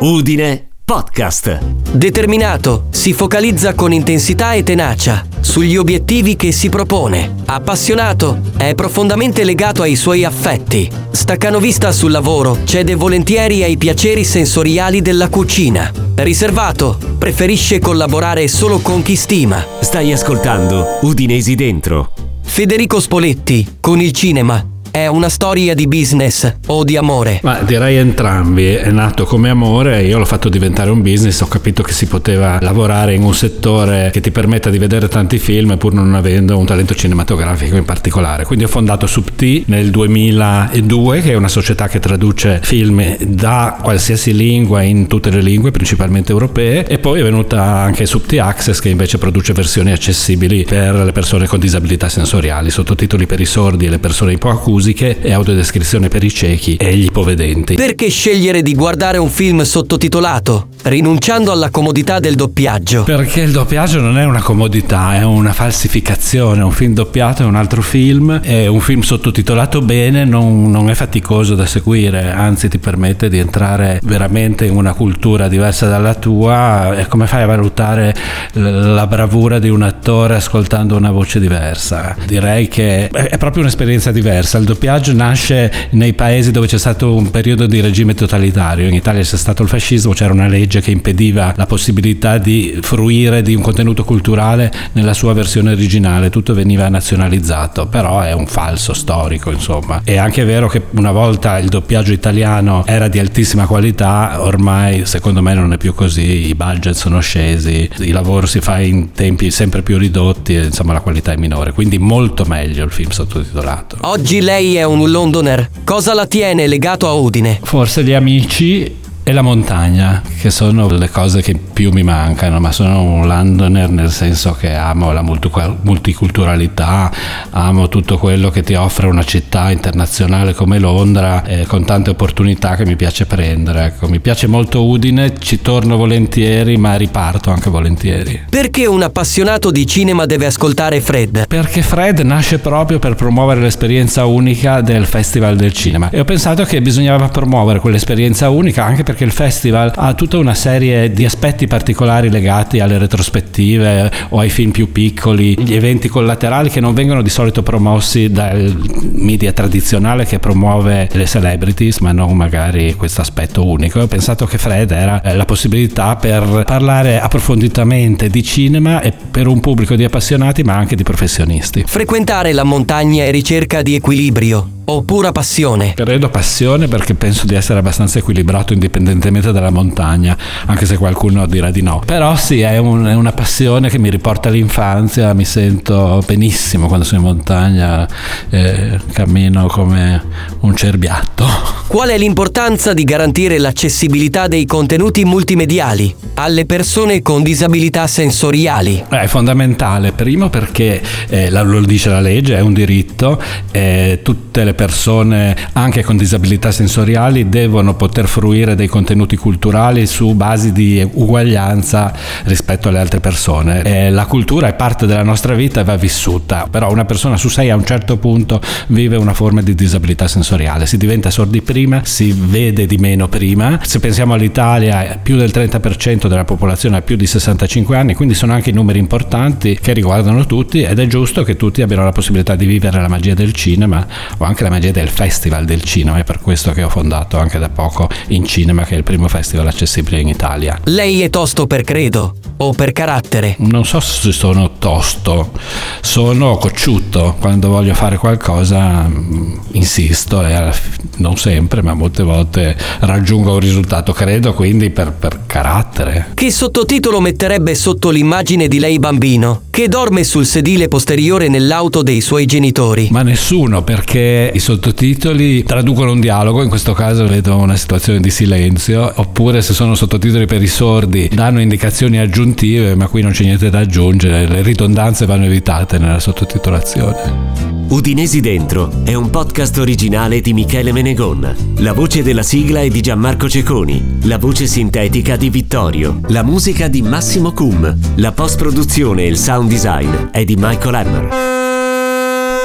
Udine Podcast. Determinato, si focalizza con intensità e tenacia sugli obiettivi che si propone. Appassionato, è profondamente legato ai suoi affetti. Staccanovista sul lavoro, cede volentieri ai piaceri sensoriali della cucina. Riservato, preferisce collaborare solo con chi stima. Stai ascoltando Udinesi Dentro. Federico Spoletti, con il cinema, è una storia di business o di amore? Ma direi entrambi. È nato come amore, io l'ho fatto diventare un business, ho capito che si poteva lavorare in un settore che ti permetta di vedere tanti film pur non avendo un talento cinematografico in particolare. Quindi ho fondato Subti nel 2002, che è una società che traduce film da qualsiasi lingua in tutte le lingue, principalmente europee, e poi è venuta anche Subti Access che invece produce versioni accessibili per le persone con disabilità sensoriali, sottotitoli per i sordi e le persone ipoacusi musiche e audiodescrizione per i ciechi e gli ipovedenti. Perché scegliere di guardare un film sottotitolato, rinunciando alla comodità del doppiaggio? Perché il doppiaggio non è una comodità, è una falsificazione. Un film doppiato è un altro film e un film sottotitolato bene non, non è faticoso da seguire, anzi ti permette di entrare veramente in una cultura diversa dalla tua. E come fai a valutare la bravura di un attore ascoltando una voce diversa? Direi che è proprio un'esperienza diversa. Il doppiaggio nasce nei paesi dove c'è stato un periodo di regime totalitario. In Italia c'è stato il fascismo, c'era una legge che impediva la possibilità di fruire di un contenuto culturale nella sua versione originale, tutto veniva nazionalizzato, però è un falso storico, insomma. È anche vero che una volta il doppiaggio italiano era di altissima qualità, ormai secondo me non è più così, i budget sono scesi, il lavoro si fa in tempi sempre più ridotti e insomma la qualità è minore, quindi molto meglio il film sottotitolato. Oggi lei lei è un Londoner. Cosa la tiene legato a Udine? Forse gli amici e la montagna, che sono le cose che più mi mancano, ma sono un Londoner nel senso che amo la multiculturalità, amo tutto quello che ti offre una città internazionale come Londra, eh, con tante opportunità che mi piace prendere. Ecco, mi piace molto Udine, ci torno volentieri, ma riparto anche volentieri. Perché un appassionato di cinema deve ascoltare Fred? Perché Fred nasce proprio per promuovere l'esperienza unica del Festival del Cinema e ho pensato che bisognava promuovere quell'esperienza unica anche perché il festival ha tutta una serie di aspetti particolari legati alle retrospettive o ai film più piccoli, gli eventi collaterali che non vengono di solito promossi dal media tradizionale che promuove le celebrities, ma non magari questo aspetto unico. Ho pensato che Fred era eh, la possibilità per parlare approfonditamente di cinema e per un pubblico di appassionati, ma anche di professionisti. Frequentare la montagna è ricerca di equilibrio o pura passione? Credo passione perché penso di essere abbastanza equilibrato indipendentemente dalla montagna, anche se qualcuno dirà di no. Però sì, è, un, è una passione che mi riporta all'infanzia, mi sento benissimo quando sono in montagna, eh, cammino come un cerbiatto. Qual è l'importanza di garantire l'accessibilità dei contenuti multimediali alle persone con disabilità sensoriali? È fondamentale, primo perché eh, lo dice la legge, è un diritto, eh, tutte le persone anche con disabilità sensoriali devono poter fruire dei contenuti culturali su basi di uguaglianza rispetto alle altre persone. E la cultura è parte della nostra vita e va vissuta, però una persona su sei a un certo punto vive una forma di disabilità sensoriale, si diventa sordi prima, si vede di meno prima. Se pensiamo all'Italia, più del 30% della popolazione ha più di 65 anni, quindi sono anche numeri importanti che riguardano tutti ed è giusto che tutti abbiano la possibilità di vivere la magia del cinema o anche la magia del Festival del Cinema, è per questo che ho fondato anche da poco In Cinema, che è il primo festival accessibile in Italia. Lei è tosto per credo o per carattere? Non so se sono tosto, sono cocciuto. Quando voglio fare qualcosa mm, insisto e non sempre, ma molte volte raggiungo un risultato, credo, quindi per, per carattere. Che sottotitolo metterebbe sotto l'immagine di lei bambino, che dorme sul sedile posteriore nell'auto dei suoi genitori? Ma nessuno, perché i sottotitoli traducono un dialogo, in questo caso vedo una situazione di silenzio, oppure se sono sottotitoli per i sordi danno indicazioni aggiuntive, ma qui non c'è niente da aggiungere, le ridondanze vanno evitate nella sottotitolazione. Udinesi Dentro è un podcast originale di Michele Menegon. La voce della sigla è di Gianmarco Ceconi, la voce sintetica di Vittorio, la musica di Massimo Cum, la post-produzione e il sound design è di Michael Hammer.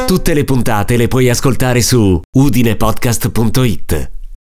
Tutte le puntate le puoi ascoltare su udinepodcast.it.